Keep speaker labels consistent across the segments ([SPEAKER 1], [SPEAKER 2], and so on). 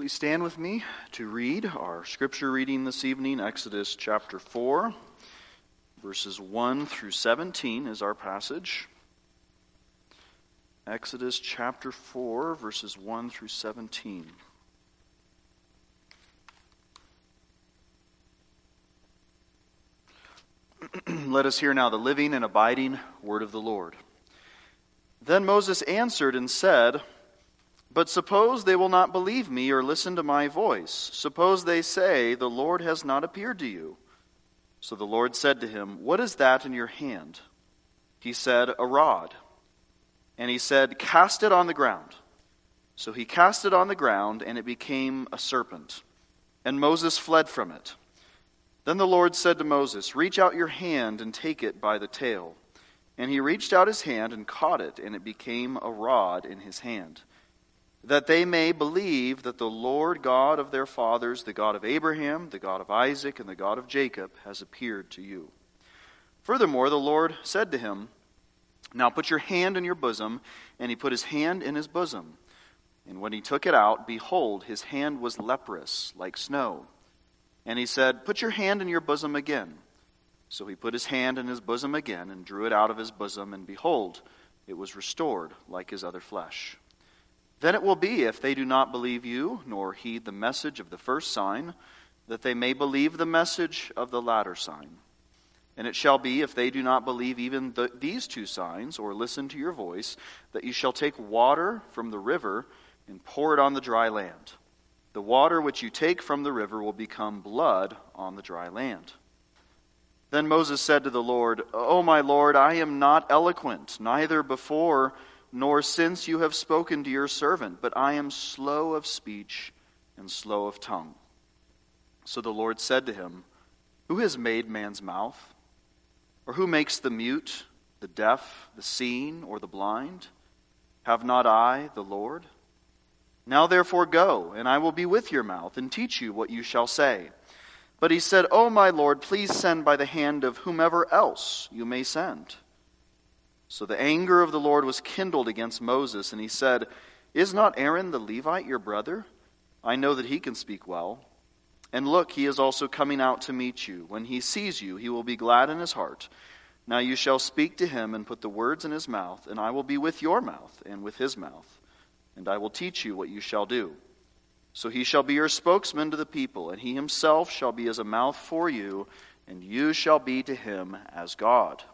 [SPEAKER 1] Please stand with me to read our scripture reading this evening, Exodus chapter 4, verses 1 through 17 is our passage. Exodus chapter 4, verses 1 through 17. Let us hear now the living and abiding word of the Lord. Then Moses answered and said, but suppose they will not believe me or listen to my voice. Suppose they say, The Lord has not appeared to you. So the Lord said to him, What is that in your hand? He said, A rod. And he said, Cast it on the ground. So he cast it on the ground, and it became a serpent. And Moses fled from it. Then the Lord said to Moses, Reach out your hand and take it by the tail. And he reached out his hand and caught it, and it became a rod in his hand that they may believe that the Lord God of their fathers, the God of Abraham, the God of Isaac, and the God of Jacob, has appeared to you. Furthermore, the Lord said to him, Now put your hand in your bosom. And he put his hand in his bosom. And when he took it out, behold, his hand was leprous, like snow. And he said, Put your hand in your bosom again. So he put his hand in his bosom again, and drew it out of his bosom, and behold, it was restored, like his other flesh. Then it will be, if they do not believe you, nor heed the message of the first sign, that they may believe the message of the latter sign. And it shall be, if they do not believe even the, these two signs, or listen to your voice, that you shall take water from the river and pour it on the dry land. The water which you take from the river will become blood on the dry land. Then Moses said to the Lord, O my Lord, I am not eloquent, neither before nor since you have spoken to your servant, but I am slow of speech and slow of tongue. So the Lord said to him, Who has made man's mouth? Or who makes the mute, the deaf, the seeing, or the blind? Have not I, the Lord? Now therefore go, and I will be with your mouth, and teach you what you shall say. But he said, O my Lord, please send by the hand of whomever else you may send. So the anger of the Lord was kindled against Moses, and he said, Is not Aaron the Levite your brother? I know that he can speak well. And look, he is also coming out to meet you. When he sees you, he will be glad in his heart. Now you shall speak to him and put the words in his mouth, and I will be with your mouth and with his mouth. And I will teach you what you shall do. So he shall be your spokesman to the people, and he himself shall be as a mouth for you, and you shall be to him as God.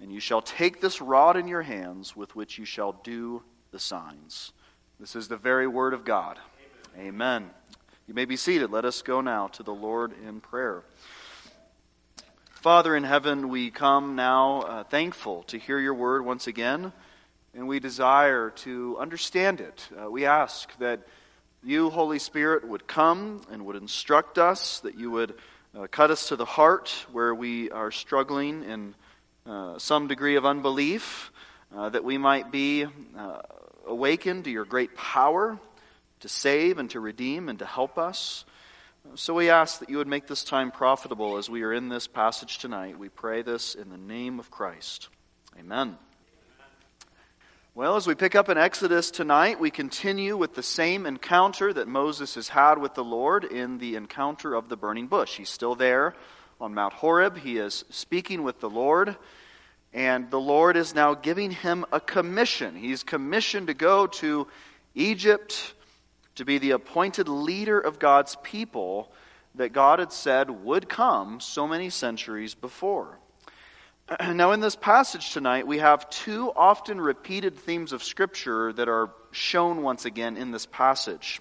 [SPEAKER 1] And you shall take this rod in your hands with which you shall do the signs. This is the very word of God. Amen. Amen. You may be seated. Let us go now to the Lord in prayer. Father in heaven, we come now uh, thankful to hear your word once again, and we desire to understand it. Uh, we ask that you, Holy Spirit, would come and would instruct us, that you would uh, cut us to the heart where we are struggling in uh, some degree of unbelief, uh, that we might be uh, awakened to your great power to save and to redeem and to help us. So we ask that you would make this time profitable as we are in this passage tonight. We pray this in the name of Christ. Amen. Well, as we pick up in Exodus tonight, we continue with the same encounter that Moses has had with the Lord in the encounter of the burning bush. He's still there on Mount Horeb. He is speaking with the Lord. And the Lord is now giving him a commission. He's commissioned to go to Egypt to be the appointed leader of God's people that God had said would come so many centuries before. Now, in this passage tonight, we have two often repeated themes of Scripture that are shown once again in this passage.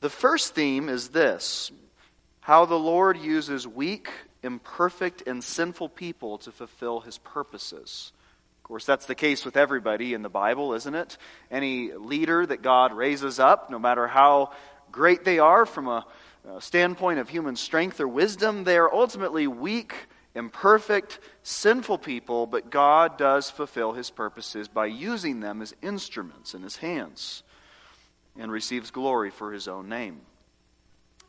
[SPEAKER 1] The first theme is this how the Lord uses weak, imperfect and sinful people to fulfill his purposes. Of course, that's the case with everybody in the Bible, isn't it? Any leader that God raises up, no matter how great they are from a, standpoint of human strength or wisdom, they are ultimately weak, imperfect, sinful people, but God does fulfill his purposes by using them as instruments in his hands and receives glory for his own name.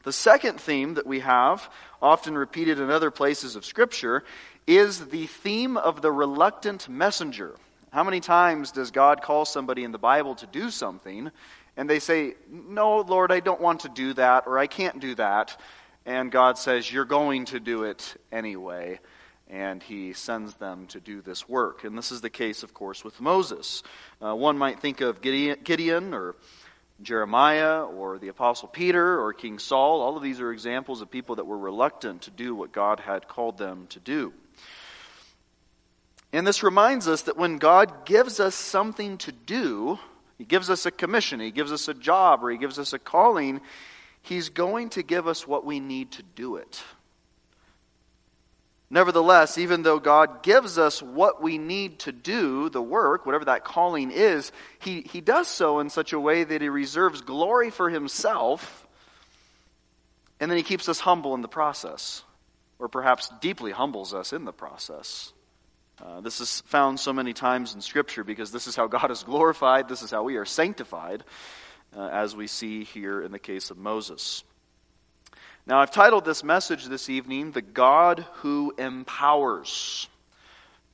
[SPEAKER 1] The second theme that we have, often repeated in other places of Scripture, is the theme of the reluctant messenger. How many times does God call somebody in the Bible to do something, and they say, No, Lord, I don't want to do that, or I can't do that. And God says, You're going to do it anyway. And he sends them to do this work. And this is the case, of course, with Moses. Uh, one might think of Gideon, Gideon or Jeremiah or the Apostle Peter or King Saul. All of these are examples of people that were reluctant to do what God had called them to do. And this reminds us that when God gives us something to do, He gives us a commission, He gives us a job, or He gives us a calling, He's going to give us what we need to do it. Nevertheless, even though God gives us what we need to do, the work, whatever that calling is, he, he does so in such a way that He reserves glory for Himself, and then He keeps us humble in the process, or perhaps deeply humbles us in the process. Uh, this is found so many times in Scripture because this is how God is glorified, this is how we are sanctified, uh, as we see here in the case of Moses. Now, I've titled this message this evening, The God Who Empowers.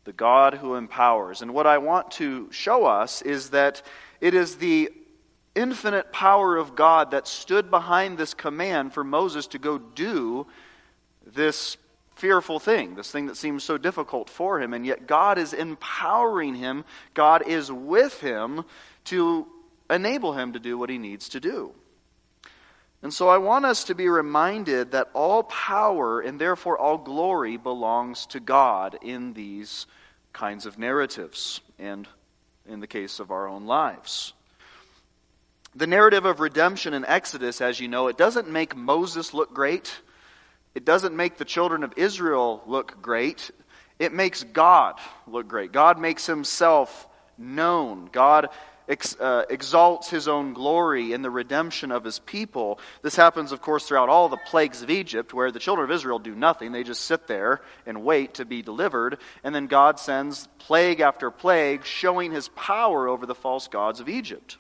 [SPEAKER 1] The God Who Empowers. And what I want to show us is that it is the infinite power of God that stood behind this command for Moses to go do this fearful thing, this thing that seems so difficult for him. And yet God is empowering him, God is with him to enable him to do what he needs to do. And so I want us to be reminded that all power and therefore all glory belongs to God in these kinds of narratives and in the case of our own lives. The narrative of redemption in Exodus, as you know, it doesn't make Moses look great. It doesn't make the children of Israel look great. It makes God look great. God makes himself known. God ex, uh, exalts his own glory in the redemption of his people. This happens, of course, throughout all the plagues of Egypt, where the children of Israel do nothing. They just sit there and wait to be delivered. And then God sends plague after plague, showing his power over the false gods of Egypt.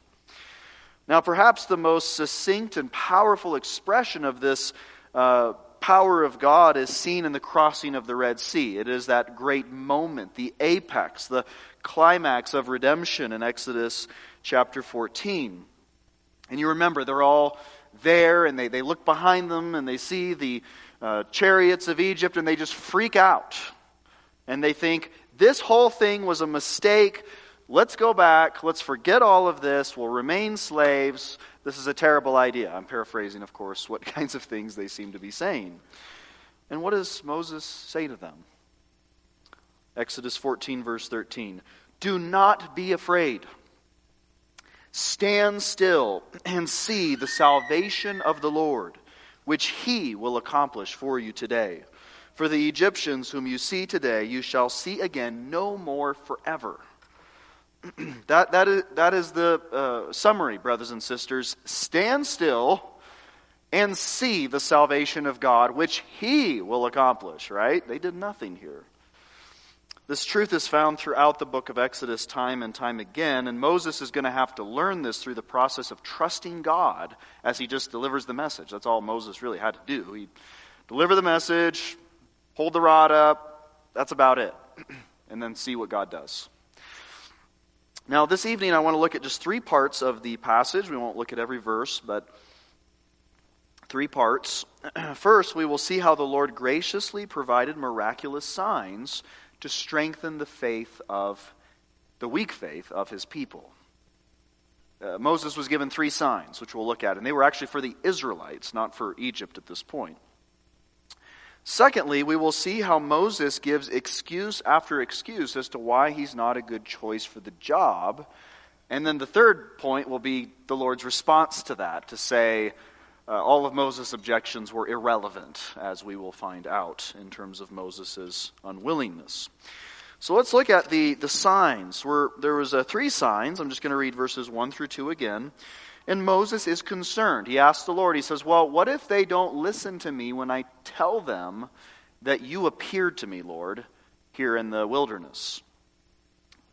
[SPEAKER 1] Now, perhaps the most succinct and powerful expression of this. Uh, power of God is seen in the crossing of the Red Sea. It is that great moment, the apex, the climax of redemption in Exodus chapter 14. And you remember, they're all there and they, they look behind them and they see the uh, chariots of Egypt and they just freak out. And they think, this whole thing was a mistake. Let's go back. Let's forget all of this. We'll remain slaves. This is a terrible idea. I'm paraphrasing, of course, what kinds of things they seem to be saying. And what does Moses say to them? Exodus 14, verse 13. Do not be afraid. Stand still and see the salvation of the Lord, which he will accomplish for you today. For the Egyptians whom you see today, you shall see again no more forever. that, that, is, that is the uh, summary, brothers and sisters. Stand still and see the salvation of God, which He will accomplish, right? They did nothing here. This truth is found throughout the book of Exodus time and time again, and Moses is going to have to learn this through the process of trusting God as he just delivers the message. That's all Moses really had to do. He deliver the message, hold the rod up, that's about it, and then see what God does. Now, this evening, I want to look at just three parts of the passage. We won't look at every verse, but three parts. First, we will see how the Lord graciously provided miraculous signs to strengthen the faith of the weak faith of his people. Uh, Moses was given three signs, which we'll look at, and they were actually for the Israelites, not for Egypt at this point. Secondly, we will see how Moses gives excuse after excuse as to why he's not a good choice for the job. And then the third point will be the Lord's response to that, to say uh, all of Moses' objections were irrelevant, as we will find out in terms of Moses' unwillingness. So let's look at the, the signs. We're, there was uh, three signs. I'm just going to read verses 1 through 2 again. And Moses is concerned. He asks the Lord, he says, Well, what if they don't listen to me when I tell them that you appeared to me, Lord, here in the wilderness?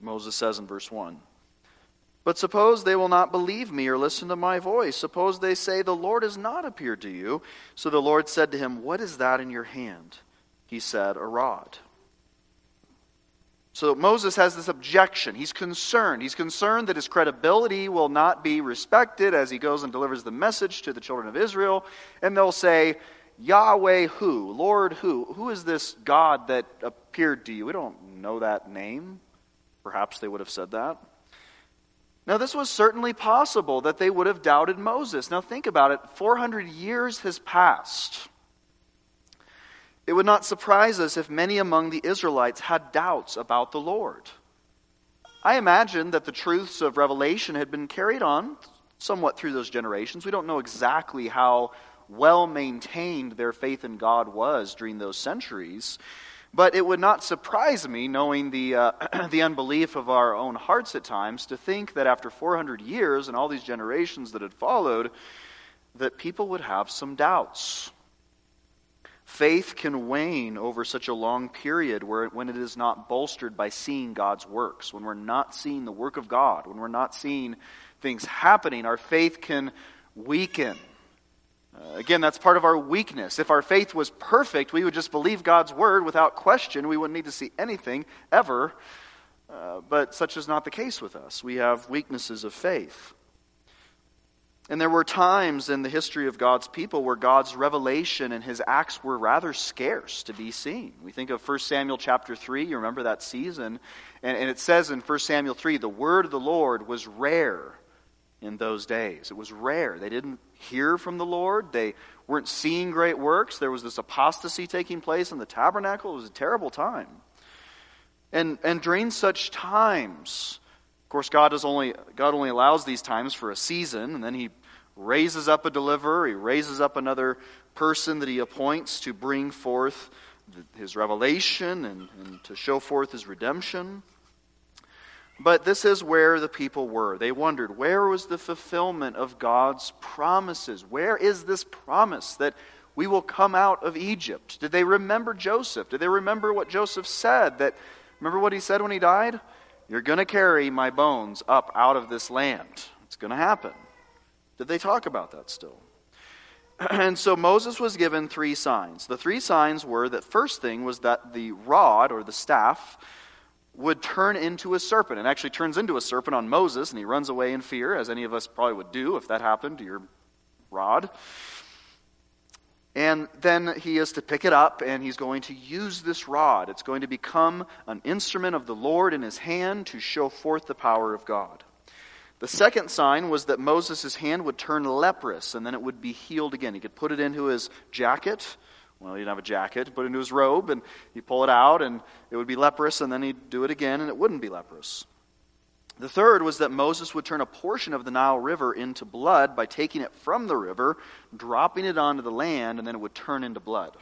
[SPEAKER 1] Moses says in verse 1. But suppose they will not believe me or listen to my voice. Suppose they say, The Lord has not appeared to you. So the Lord said to him, What is that in your hand? He said, A rod. So Moses has this objection. He's concerned. He's concerned that his credibility will not be respected as he goes and delivers the message to the children of Israel. And they'll say, Yahweh who? Lord who? Who is this God that appeared to you? We don't know that name. Perhaps they would have said that. Now, this was certainly possible that they would have doubted Moses. Now, think about it 400 years has passed. It would not surprise us if many among the Israelites had doubts about the Lord. I imagine that the truths of Revelation had been carried on somewhat through those generations. We don't know exactly how well maintained their faith in God was during those centuries. But it would not surprise me, knowing the, uh, the unbelief of our own hearts at times, to think that after 400 years and all these generations that had followed, that people would have some doubts. Faith can wane over such a long period where, when it is not bolstered by seeing God's works, when we're not seeing the work of God, when we're not seeing things happening, our faith can weaken. Uh, again, that's part of our weakness. If our faith was perfect, we would just believe God's word without question. We wouldn't need to see anything ever. Uh, but such is not the case with us. We have weaknesses of faith. And there were times in the history of God's people where God's revelation and his acts were rather scarce to be seen. We think of 1 Samuel chapter 3. You remember that season. And, and it says in 1 Samuel 3 the word of the Lord was rare in those days. It was rare. They didn't hear from the Lord, they weren't seeing great works. There was this apostasy taking place in the tabernacle. It was a terrible time. And, and during such times, course, God, does only, God only allows these times for a season, and then He raises up a deliverer, He raises up another person that He appoints to bring forth His revelation and, and to show forth His redemption. But this is where the people were. They wondered, where was the fulfillment of God's promises? Where is this promise that we will come out of Egypt? Did they remember Joseph? Did they remember what Joseph said? That remember what he said when he died? You're going to carry my bones up out of this land. It's going to happen. Did they talk about that still? And so Moses was given three signs. The three signs were that first thing was that the rod or the staff would turn into a serpent and actually turns into a serpent on Moses and he runs away in fear, as any of us probably would do if that happened to your rod. And then he is to pick it up and he's going to use this rod. It's going to become an instrument of the Lord in his hand to show forth the power of God. The second sign was that Moses' hand would turn leprous and then it would be healed again. He could put it into his jacket well, he didn't have a jacket, put it into his robe, and he'd pull it out, and it would be leprous, and then he'd do it again, and it wouldn't be leprous. The third was that Moses would turn a portion of the Nile River into blood by taking it from the river, dropping it onto the land, and then it would turn into blood.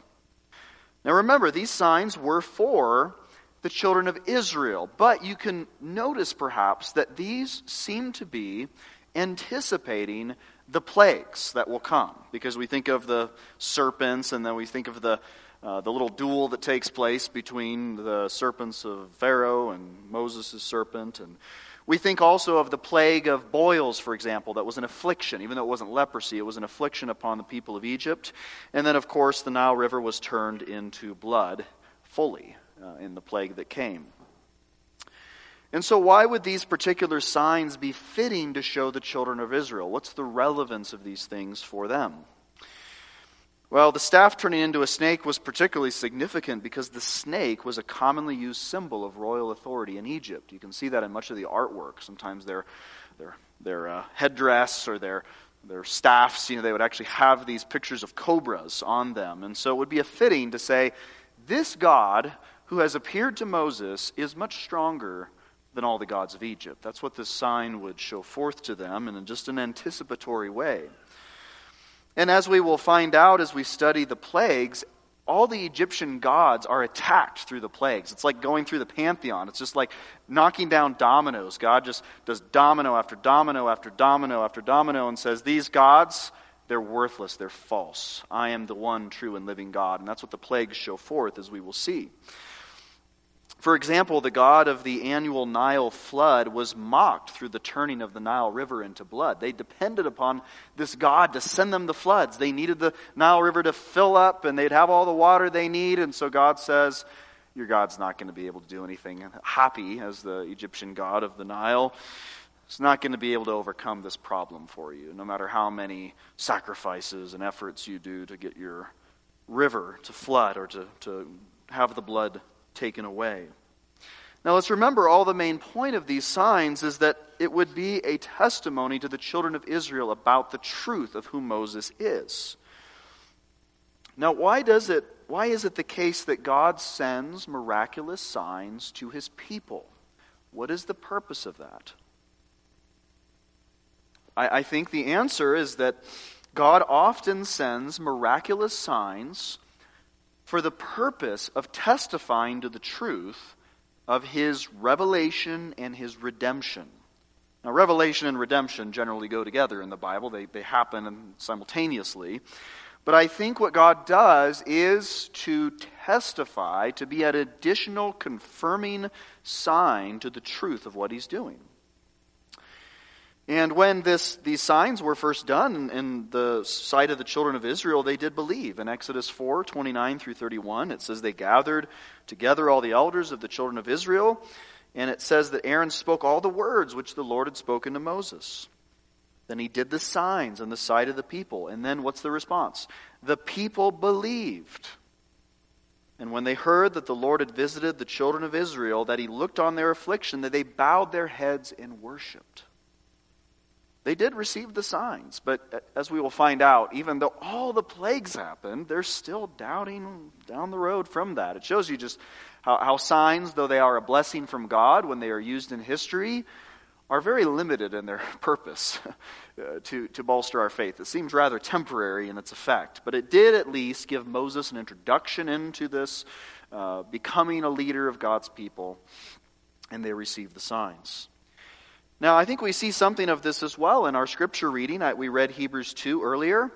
[SPEAKER 1] Now remember, these signs were for the children of Israel, but you can notice perhaps that these seem to be anticipating the plagues that will come. Because we think of the serpents, and then we think of the, uh, the little duel that takes place between the serpents of Pharaoh and Moses' serpent. And we think also of the plague of boils, for example, that was an affliction. Even though it wasn't leprosy, it was an affliction upon the people of Egypt. And then, of course, the Nile River was turned into blood fully uh, in the plague that came. And so, why would these particular signs be fitting to show the children of Israel? What's the relevance of these things for them? Well, the staff turning into a snake was particularly significant because the snake was a commonly used symbol of royal authority in Egypt. You can see that in much of the artwork. Sometimes their, their, their uh, headdress or their, their staffs, you know, they would actually have these pictures of cobras on them. And so it would be a fitting to say, this God who has appeared to Moses is much stronger than all the gods of Egypt. That's what this sign would show forth to them in just an anticipatory way. And as we will find out as we study the plagues, all the Egyptian gods are attacked through the plagues. It's like going through the pantheon. It's just like knocking down dominoes. God just does domino after domino after domino after domino and says, These gods, they're worthless, they're false. I am the one true and living God. And that's what the plagues show forth, as we will see. For example, the god of the annual Nile flood was mocked through the turning of the Nile River into blood. They depended upon this god to send them the floods. They needed the Nile River to fill up and they'd have all the water they need. And so God says, your God's not going to be able to do anything. Hapi, as the Egyptian god of the Nile, is not going to be able to overcome this problem for you, no matter how many sacrifices and efforts you do to get your river to flood or to, to have the blood taken away. Now let's remember all the main point of these signs is that it would be a testimony to the children of Israel about the truth of who Moses is. Now why does it why is it the case that God sends miraculous signs to his people? What is the purpose of that? I, I think the answer is that God often sends miraculous signs for the purpose of testifying to the truth of his revelation and his redemption. Now, revelation and redemption generally go together in the Bible, they, they happen simultaneously. But I think what God does is to testify, to be an additional confirming sign to the truth of what he's doing. And when this, these signs were first done in the sight of the children of Israel, they did believe. In Exodus 4 29 through 31, it says, They gathered together all the elders of the children of Israel, and it says that Aaron spoke all the words which the Lord had spoken to Moses. Then he did the signs in the sight of the people. And then what's the response? The people believed. And when they heard that the Lord had visited the children of Israel, that he looked on their affliction, that they bowed their heads and worshiped. They did receive the signs, but as we will find out, even though all the plagues happened, they're still doubting down the road from that. It shows you just how, how signs, though they are a blessing from God when they are used in history, are very limited in their purpose uh, to, to bolster our faith. It seems rather temporary in its effect, but it did at least give Moses an introduction into this, uh, becoming a leader of God's people, and they received the signs. Now, I think we see something of this as well in our scripture reading. We read Hebrews 2 earlier.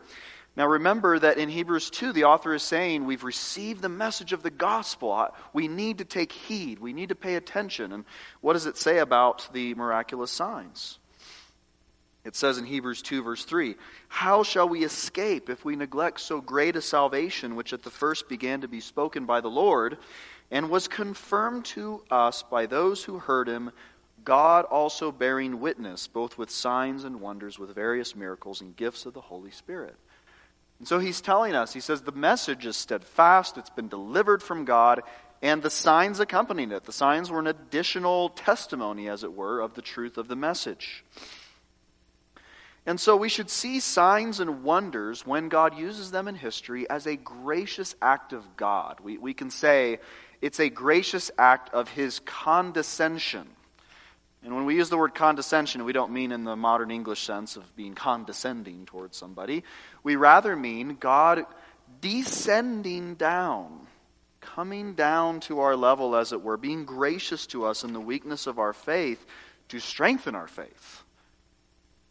[SPEAKER 1] Now, remember that in Hebrews 2, the author is saying we've received the message of the gospel. We need to take heed, we need to pay attention. And what does it say about the miraculous signs? It says in Hebrews 2, verse 3 How shall we escape if we neglect so great a salvation, which at the first began to be spoken by the Lord, and was confirmed to us by those who heard him? God also bearing witness, both with signs and wonders, with various miracles and gifts of the Holy Spirit. And so he's telling us, he says, the message is steadfast, it's been delivered from God, and the signs accompanying it. The signs were an additional testimony, as it were, of the truth of the message. And so we should see signs and wonders when God uses them in history as a gracious act of God. We, we can say it's a gracious act of his condescension and when we use the word condescension, we don't mean in the modern English sense of being condescending towards somebody. We rather mean God descending down, coming down to our level, as it were, being gracious to us in the weakness of our faith to strengthen our faith.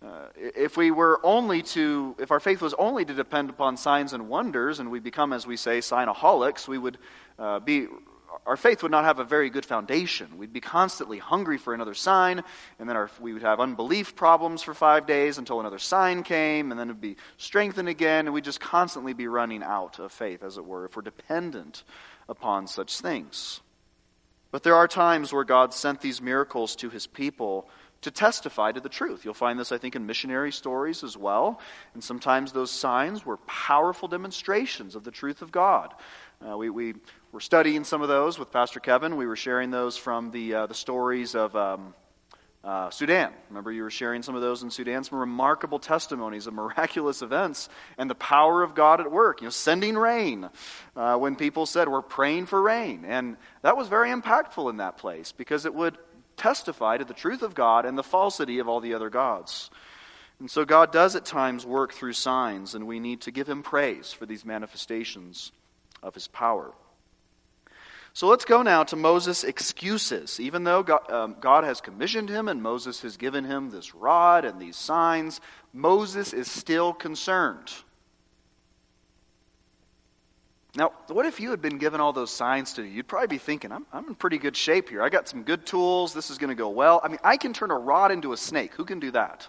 [SPEAKER 1] Uh, if we were only to, if our faith was only to depend upon signs and wonders, and we become, as we say, signaholics, we would uh, be our faith would not have a very good foundation. We'd be constantly hungry for another sign, and then our, we would have unbelief problems for five days until another sign came, and then it would be strengthened again, and we'd just constantly be running out of faith, as it were, if we're dependent upon such things. But there are times where God sent these miracles to his people to testify to the truth. You'll find this, I think, in missionary stories as well. And sometimes those signs were powerful demonstrations of the truth of God. Uh, we, we were studying some of those with Pastor Kevin. We were sharing those from the, uh, the stories of um, uh, Sudan. Remember, you were sharing some of those in Sudan, some remarkable testimonies of miraculous events and the power of God at work. You know, sending rain uh, when people said, We're praying for rain. And that was very impactful in that place because it would testify to the truth of God and the falsity of all the other gods. And so God does at times work through signs, and we need to give him praise for these manifestations of his power. So let's go now to Moses' excuses. Even though God, um, God, has commissioned him and Moses has given him this rod and these signs, Moses is still concerned. Now, what if you had been given all those signs to you? You'd probably be thinking, I'm, I'm in pretty good shape here. I got some good tools. This is going to go well. I mean, I can turn a rod into a snake. Who can do that?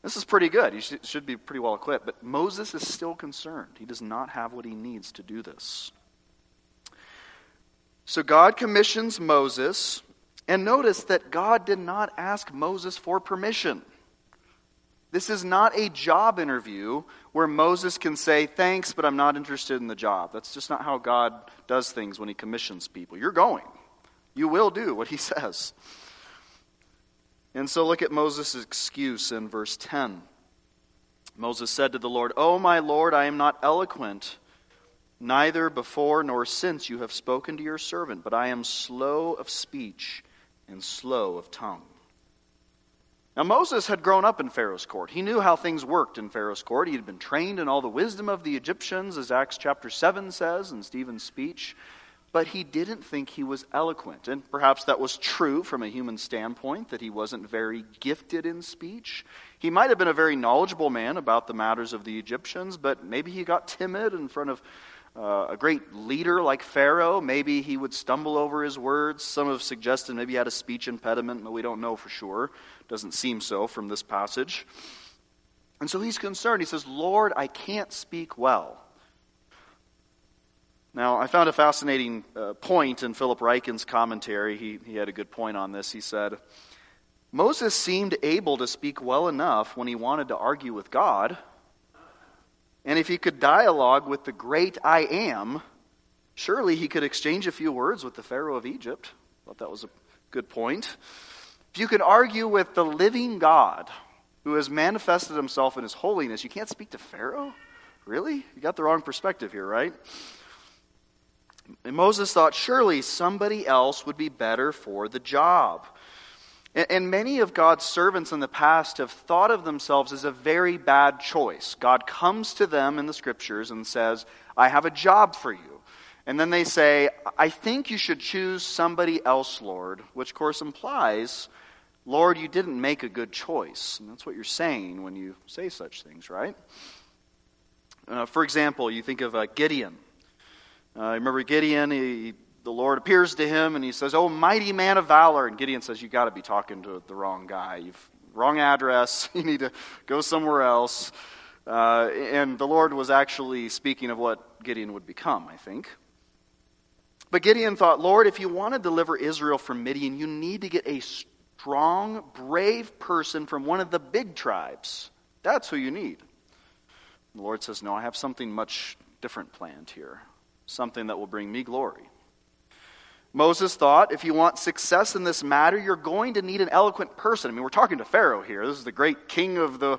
[SPEAKER 1] This is pretty good. He should be pretty well equipped. But Moses is still concerned. He does not have what he needs to do this. So God commissions Moses, and notice that God did not ask Moses for permission. This is not a job interview where Moses can say, Thanks, but I'm not interested in the job. That's just not how God does things when he commissions people. You're going, you will do what he says. And so look at Moses' excuse in verse 10. Moses said to the Lord, Oh, my Lord, I am not eloquent Neither before nor since you have spoken to your servant, but I am slow of speech and slow of tongue. Now, Moses had grown up in Pharaoh's court. He knew how things worked in Pharaoh's court. He had been trained in all the wisdom of the Egyptians, as Acts chapter 7 says in Stephen's speech. But he didn't think he was eloquent. And perhaps that was true from a human standpoint, that he wasn't very gifted in speech. He might have been a very knowledgeable man about the matters of the Egyptians, but maybe he got timid in front of uh, a great leader like Pharaoh, maybe he would stumble over his words. Some have suggested maybe he had a speech impediment, but we don't know for sure. Doesn't seem so from this passage. And so he's concerned. He says, Lord, I can't speak well. Now, I found a fascinating uh, point in Philip Ryken's commentary. He, he had a good point on this. He said, Moses seemed able to speak well enough when he wanted to argue with God and if he could dialogue with the great I am, surely he could exchange a few words with the Pharaoh of Egypt. Thought that was a good point. If you could argue with the living God who has manifested himself in his holiness, you can't speak to Pharaoh? Really? You got the wrong perspective here, right? And Moses thought surely somebody else would be better for the job. And many of God's servants in the past have thought of themselves as a very bad choice. God comes to them in the scriptures and says, I have a job for you. And then they say, I think you should choose somebody else, Lord, which, of course, implies, Lord, you didn't make a good choice. And that's what you're saying when you say such things, right? Uh, for example, you think of uh, Gideon. Uh, remember Gideon? He the Lord appears to him and he says, Oh, mighty man of valor. And Gideon says, You've got to be talking to the wrong guy. You've wrong address. You need to go somewhere else. Uh, and the Lord was actually speaking of what Gideon would become, I think. But Gideon thought, Lord, if you want to deliver Israel from Midian, you need to get a strong, brave person from one of the big tribes. That's who you need. The Lord says, No, I have something much different planned here, something that will bring me glory. Moses thought if you want success in this matter, you're going to need an eloquent person. I mean, we're talking to Pharaoh here. This is the great king of the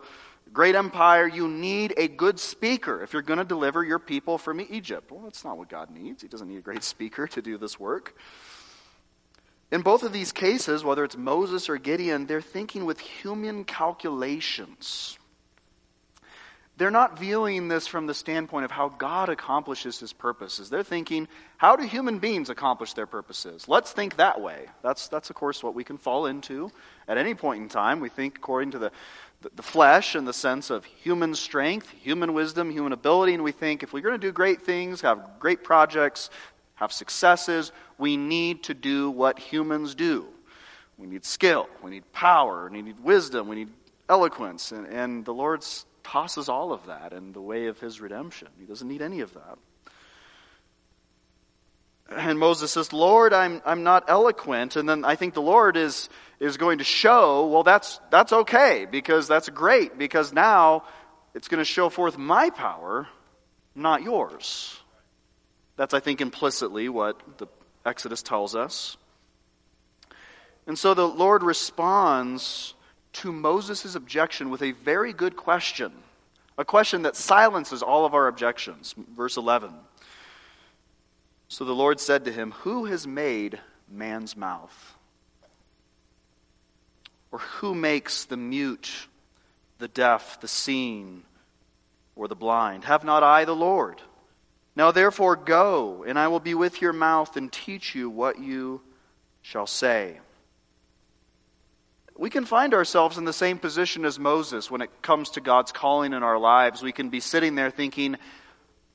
[SPEAKER 1] great empire. You need a good speaker if you're going to deliver your people from Egypt. Well, that's not what God needs. He doesn't need a great speaker to do this work. In both of these cases, whether it's Moses or Gideon, they're thinking with human calculations. They're not viewing this from the standpoint of how God accomplishes his purposes. They're thinking, how do human beings accomplish their purposes? Let's think that way. That's, that's of course, what we can fall into at any point in time. We think according to the, the, flesh in the sense of human strength, human wisdom, human ability, and we think if we're going to do great things, have great projects, have successes, we need to do what humans do. We need skill, we need power, we need wisdom, we need eloquence. And, and the Lord's tosses all of that in the way of his redemption. He doesn't need any of that. And Moses says, Lord, I'm, I'm not eloquent. And then I think the Lord is, is going to show, well, that's, that's okay, because that's great, because now it's going to show forth my power, not yours. That's, I think, implicitly what the Exodus tells us. And so the Lord responds to Moses' objection with a very good question, a question that silences all of our objections. Verse 11. So the Lord said to him, Who has made man's mouth? Or who makes the mute, the deaf, the seeing, or the blind? Have not I the Lord? Now therefore go, and I will be with your mouth and teach you what you shall say we can find ourselves in the same position as Moses when it comes to God's calling in our lives. We can be sitting there thinking,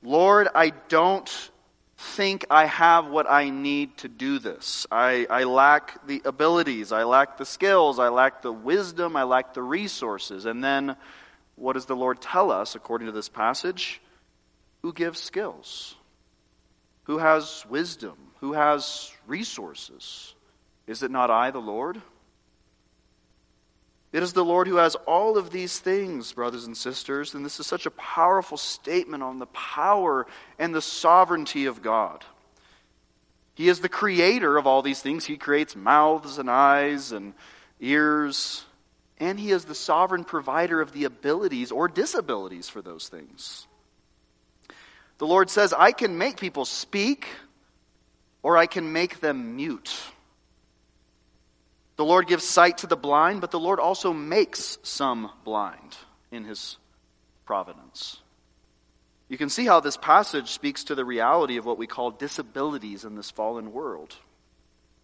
[SPEAKER 1] Lord, I don't think I have what I need to do this. I, I lack the abilities, I lack the skills, I lack the wisdom, I lack the resources. And then what does the Lord tell us according to this passage? Who gives skills? Who has wisdom? Who has resources? Is it not I, the Lord? It is the Lord who has all of these things, brothers and sisters, and this is such a powerful statement on the power and the sovereignty of God. He is the creator of all these things. He creates mouths and eyes and ears, and He is the sovereign provider of the abilities or disabilities for those things. The Lord says, I can make people speak, or I can make them mute. The Lord gives sight to the blind, but the Lord also makes some blind in his providence. You can see how this passage speaks to the reality of what we call disabilities in this fallen world.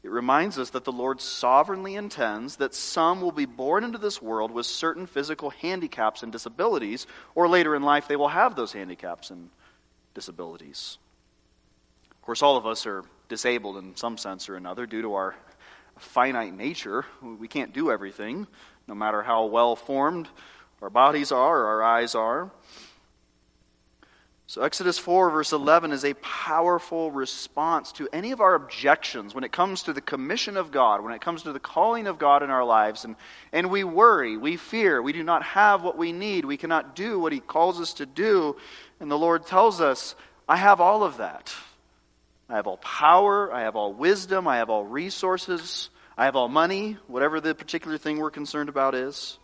[SPEAKER 1] It reminds us that the Lord sovereignly intends that some will be born into this world with certain physical handicaps and disabilities, or later in life they will have those handicaps and disabilities. Of course, all of us are disabled in some sense or another due to our finite nature. We can't do everything, no matter how well formed our bodies are or our eyes are. So, Exodus 4, verse 11, is a powerful response to any of our objections when it comes to the commission of God, when it comes to the calling of God in our lives. And, and we worry, we fear, we do not have what we need, we cannot do what He calls us to do. And the Lord tells us, I have all of that. I have all power, I have all wisdom, I have all resources, I have all money, whatever the particular thing we're concerned about is.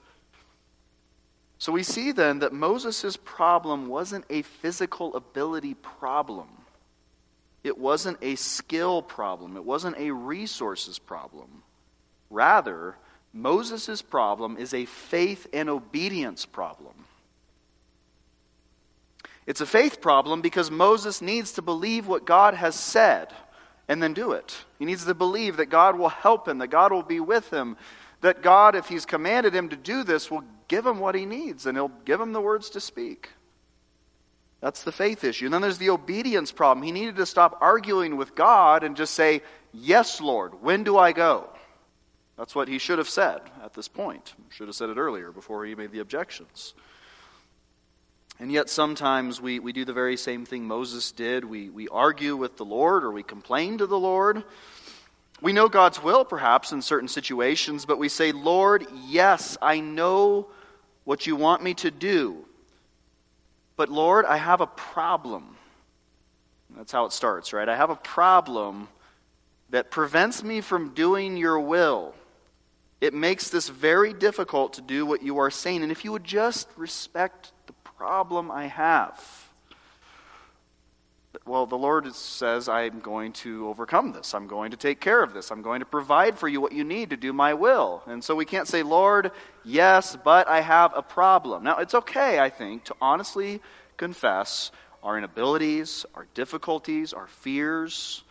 [SPEAKER 1] So we see then that Moses' problem wasn't a physical ability problem. It wasn't a skill problem. It wasn't a resources problem. Rather, Moses' problem is a faith and obedience problem. It's a faith problem because Moses needs to believe what God has said and then do it. He needs to believe that God will help him, that God will be with him, that God, if he's commanded him to do this, will give him what he needs and he'll give him the words to speak. That's the faith issue. And then there's the obedience problem. He needed to stop arguing with God and just say, Yes, Lord, when do I go? That's what he should have said at this point. Should have said it earlier before he made the objections. And yet, sometimes we, we do the very same thing Moses did. We, we argue with the Lord or we complain to the Lord. We know God's will, perhaps, in certain situations, but we say, Lord, yes, I know what you want me to do. But, Lord, I have a problem. That's how it starts, right? I have a problem that prevents me from doing your will. It makes this very difficult to do what you are saying. And if you would just respect problem I have. Well, the Lord says, I'm going to overcome this. I'm going to take care of this. I'm going to provide for you what you need to do my will. And so we can't say, Lord, yes, but I have a problem. Now, it's okay, I think, to honestly confess our inabilities, our difficulties, our fears,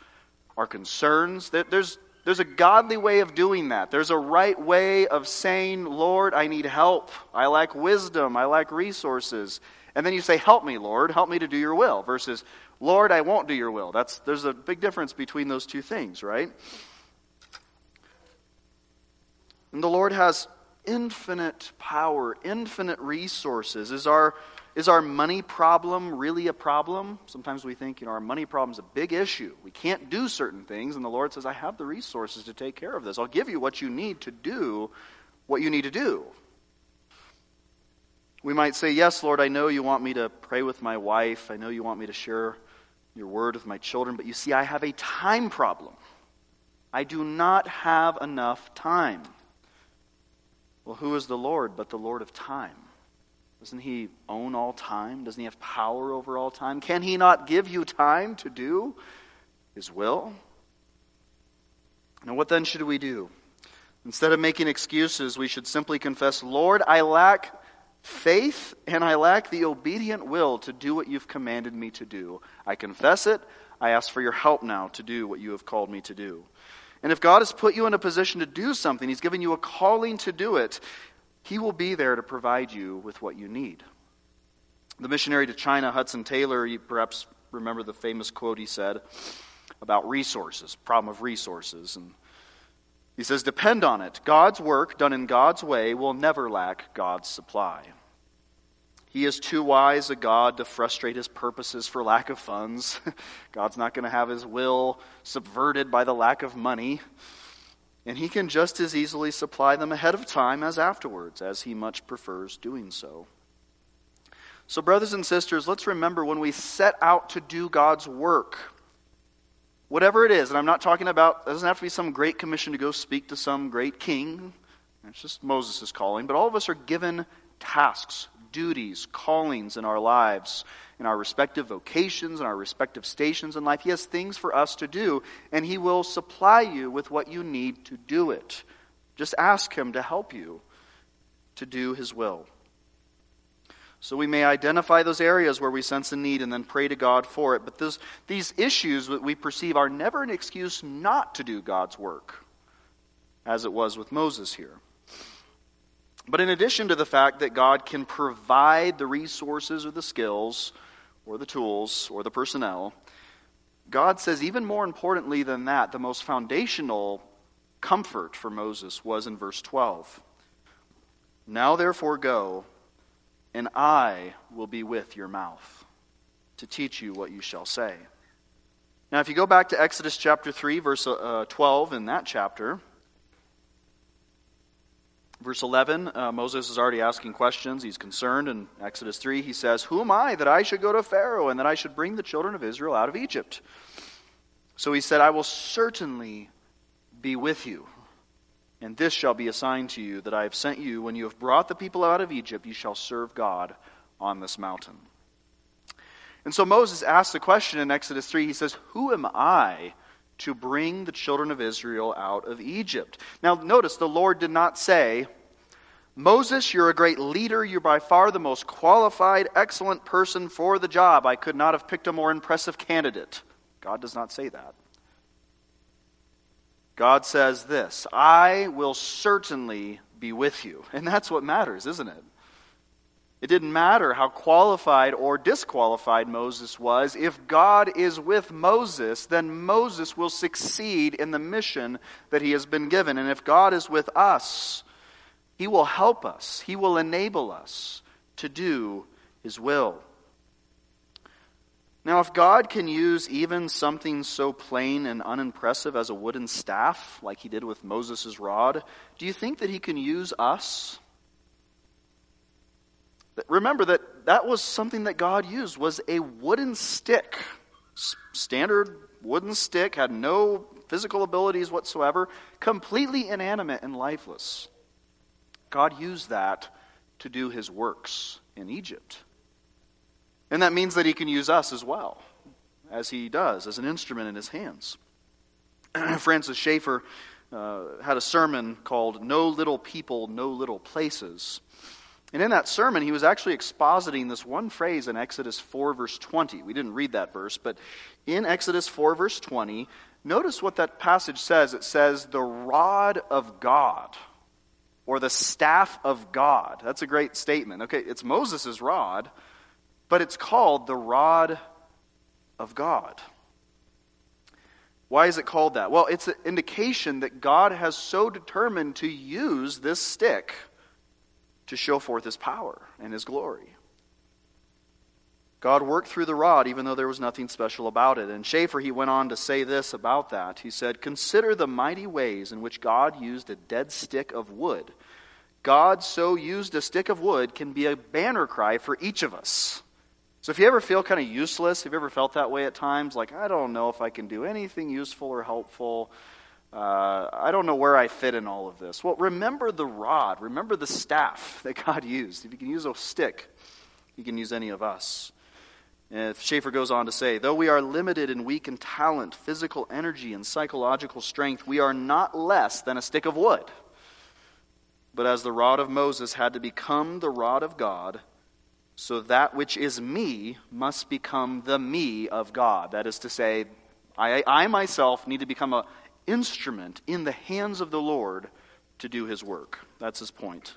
[SPEAKER 1] our concerns. That there's, there's a godly way of doing that. There's a right way of saying, Lord, I need help. I lack wisdom. I lack resources. And then you say, Help me, Lord. Help me to do your will. Versus, Lord, I won't do your will. That's, there's a big difference between those two things, right? And the Lord has infinite power, infinite resources. Is our is our money problem really a problem? Sometimes we think, you know, our money problem is a big issue. We can't do certain things, and the Lord says, I have the resources to take care of this. I'll give you what you need to do what you need to do. We might say, Yes, Lord, I know you want me to pray with my wife. I know you want me to share your word with my children, but you see, I have a time problem. I do not have enough time. Well, who is the Lord but the Lord of time? Doesn't he own all time? Doesn't he have power over all time? Can he not give you time to do his will? Now, what then should we do? Instead of making excuses, we should simply confess, Lord, I lack faith and I lack the obedient will to do what you've commanded me to do. I confess it. I ask for your help now to do what you have called me to do. And if God has put you in a position to do something, He's given you a calling to do it, he will be there to provide you with what you need. The missionary to China, Hudson Taylor, you perhaps remember the famous quote he said about resources, problem of resources. And he says, Depend on it. God's work, done in God's way, will never lack God's supply. He is too wise a God to frustrate his purposes for lack of funds. God's not going to have his will subverted by the lack of money. And he can just as easily supply them ahead of time as afterwards, as he much prefers doing so. So, brothers and sisters, let's remember when we set out to do God's work, whatever it is, and I'm not talking about, it doesn't have to be some great commission to go speak to some great king. It's just Moses' calling. But all of us are given tasks, duties, callings in our lives, in our respective vocations, in our respective stations in life. He has things for us to do, and He will supply you with what you need to do it. Just ask Him to help you to do His will. So we may identify those areas where we sense a need and then pray to God for it. But those, these issues that we perceive are never an excuse not to do God's work, as it was with Moses here. But in addition to the fact that God can provide the resources or the skills or the tools or the personnel, God says, even more importantly than that, the most foundational comfort for Moses was in verse 12. Now therefore go and I will be with your mouth to teach you what you shall say. Now, if you go back to Exodus chapter 3, verse uh, 12, in that chapter, verse 11, uh, Moses is already asking questions. He's concerned. In Exodus 3, he says, Who am I that I should go to Pharaoh and that I should bring the children of Israel out of Egypt? So he said, I will certainly be with you. And this shall be a sign to you that I have sent you. When you have brought the people out of Egypt, you shall serve God on this mountain. And so Moses asks a question in Exodus 3. He says, Who am I to bring the children of Israel out of Egypt? Now, notice the Lord did not say, Moses, you're a great leader. You're by far the most qualified, excellent person for the job. I could not have picked a more impressive candidate. God does not say that. God says this I will certainly be with you. And that's what matters, isn't it? It didn't matter how qualified or disqualified Moses was. If God is with Moses, then Moses will succeed in the mission that he has been given. And if God is with us, he will help us, he will enable us to do his will. Now, if God can use even something so plain and unimpressive as a wooden staff, like he did with Moses' rod, do you think that he can use us? Remember that that was something that God used was a wooden stick. Standard wooden stick had no physical abilities whatsoever, completely inanimate and lifeless. God used that to do his works in Egypt. And that means that he can use us as well, as he does, as an instrument in his hands. Francis Schaeffer uh, had a sermon called No Little People, No Little Places. And in that sermon, he was actually expositing this one phrase in Exodus 4, verse 20. We didn't read that verse, but in Exodus 4, verse 20, notice what that passage says. It says, the rod of God, or the staff of God. That's a great statement. Okay, it's Moses' rod, but it's called the rod of God. Why is it called that? Well, it's an indication that God has so determined to use this stick to show forth his power and his glory. God worked through the rod even though there was nothing special about it. And Schaeffer, he went on to say this about that. He said, Consider the mighty ways in which God used a dead stick of wood. God so used a stick of wood can be a banner cry for each of us. So if you ever feel kind of useless, have you ever felt that way at times? Like, I don't know if I can do anything useful or helpful. Uh, I don't know where I fit in all of this. Well, remember the rod. Remember the staff that God used. If you can use a stick, He can use any of us. And Schaeffer goes on to say, though we are limited and weak in talent, physical energy, and psychological strength, we are not less than a stick of wood. But as the rod of Moses had to become the rod of God, so that which is me must become the me of God. That is to say, I, I myself need to become an instrument in the hands of the Lord to do his work. That's his point.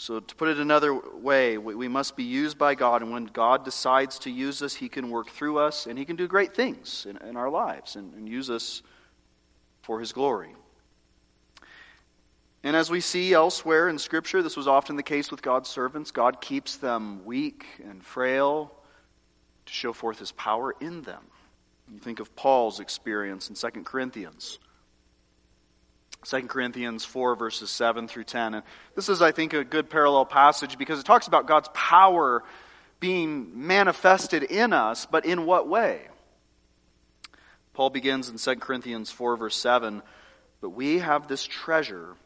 [SPEAKER 1] So, to put it another way, we must be used by God, and when God decides to use us, He can work through us, and He can do great things in, in our lives and, and use us for His glory. And as we see elsewhere in Scripture, this was often the case with God's servants. God keeps them weak and frail to show forth his power in them. You think of Paul's experience in 2 Corinthians. 2 Corinthians 4, verses 7 through 10. And this is, I think, a good parallel passage because it talks about God's power being manifested in us, but in what way? Paul begins in 2 Corinthians 4, verse 7 But we have this treasure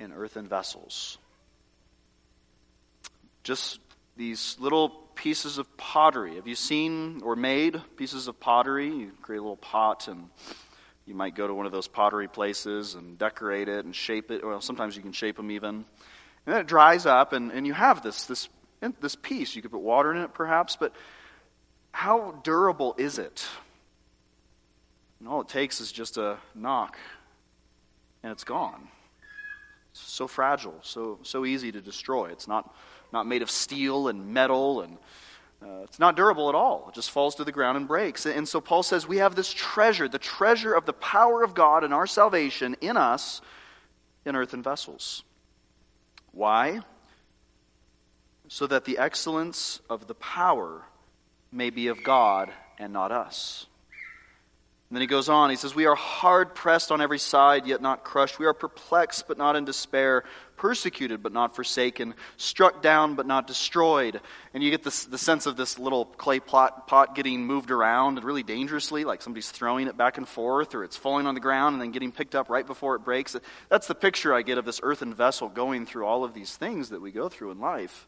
[SPEAKER 1] in earthen vessels. Just these little pieces of pottery. Have you seen or made pieces of pottery? You create a little pot and you might go to one of those pottery places and decorate it and shape it. Well, sometimes you can shape them even. And then it dries up and, and you have this, this, this piece. You could put water in it perhaps, but how durable is it? And all it takes is just a knock and it's gone. It's so fragile, so, so easy to destroy. It's not, not made of steel and metal and uh, it's not durable at all. It just falls to the ground and breaks. And so Paul says we have this treasure, the treasure of the power of God and our salvation in us in earthen vessels. Why? So that the excellence of the power may be of God and not us. And then he goes on. He says, We are hard pressed on every side, yet not crushed. We are perplexed, but not in despair. Persecuted, but not forsaken. Struck down, but not destroyed. And you get this, the sense of this little clay pot, pot getting moved around really dangerously, like somebody's throwing it back and forth, or it's falling on the ground and then getting picked up right before it breaks. That's the picture I get of this earthen vessel going through all of these things that we go through in life.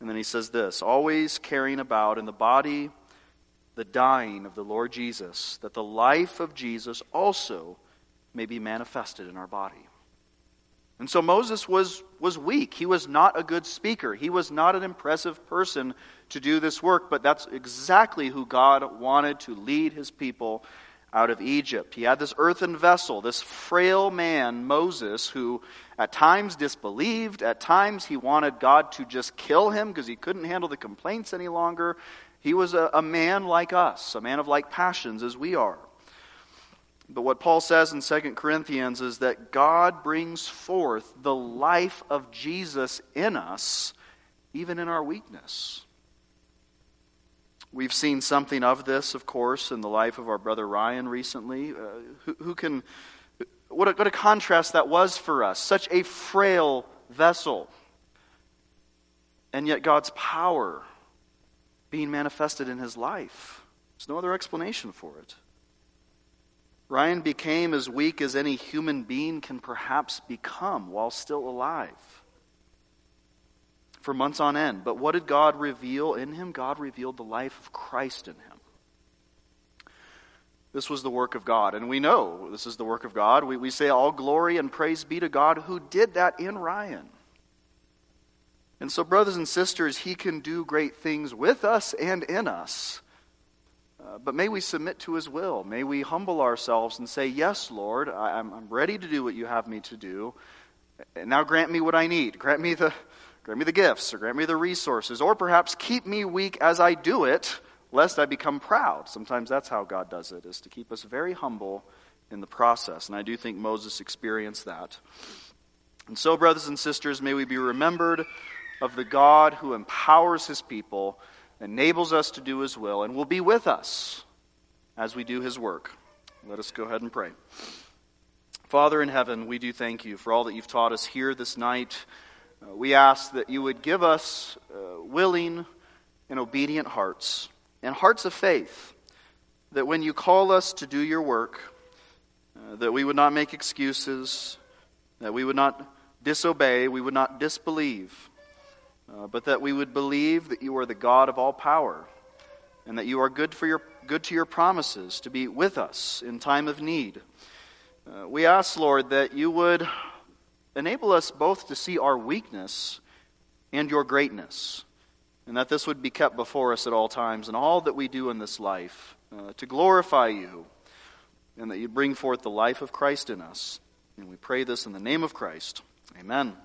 [SPEAKER 1] And then he says this always carrying about in the body the dying of the Lord Jesus, that the life of Jesus also may be manifested in our body. And so Moses was, was weak. He was not a good speaker. He was not an impressive person to do this work, but that's exactly who God wanted to lead his people out of Egypt. He had this earthen vessel, this frail man, Moses, who at times disbelieved, at times he wanted God to just kill him because he couldn't handle the complaints any longer. He was a, a man like us, a man of like passions as we are. But what Paul says in 2 Corinthians is that God brings forth the life of Jesus in us, even in our weakness. We've seen something of this, of course, in the life of our brother Ryan recently. Uh, who, who, can, what a, what a contrast that was for us. Such a frail vessel. And yet God's power being manifested in his life. There's no other explanation for it. Ryan became as weak as any human being can perhaps become while still alive for months on end. But what did God reveal in him? God revealed the life of Christ in him. This was the work of God. And we know this is the work of God. We, we say, All glory and praise be to God who did that in Ryan. And so, brothers and sisters, He can do great things with us and in us. Uh, but may we submit to His will. May we humble ourselves and say, Yes, Lord, I, am I'm ready to do what you have me to do. And now grant me what I need. Grant me, the, grant me the gifts, or grant me the resources, or perhaps keep me weak as I do it, lest I become proud. Sometimes that's how God does it, is to keep us very humble in the process. And I do think Moses experienced that. And so, brothers and sisters, may we be remembered of the God who empowers his people, enables us to do his will, and will be with us as we do his work. Let us go ahead and pray. Father in heaven, we do thank you for all that you've taught us here this night. Uh, we ask that you would give us uh, willing and obedient hearts and hearts of faith, that when you call us to do your work, uh, that we would not make excuses, that we would not disobey, we would not disbelieve uh, but that we would believe that you are the God of all power and that you are good, for your, good to your promises to be with us in time of need. Uh, we ask, Lord, that you would enable us both to see our weakness and your greatness, and that this would be kept before us at all times in all that we do in this life uh, to glorify you, and that you bring forth the life of Christ in us. And we pray this in the name of Christ. Amen.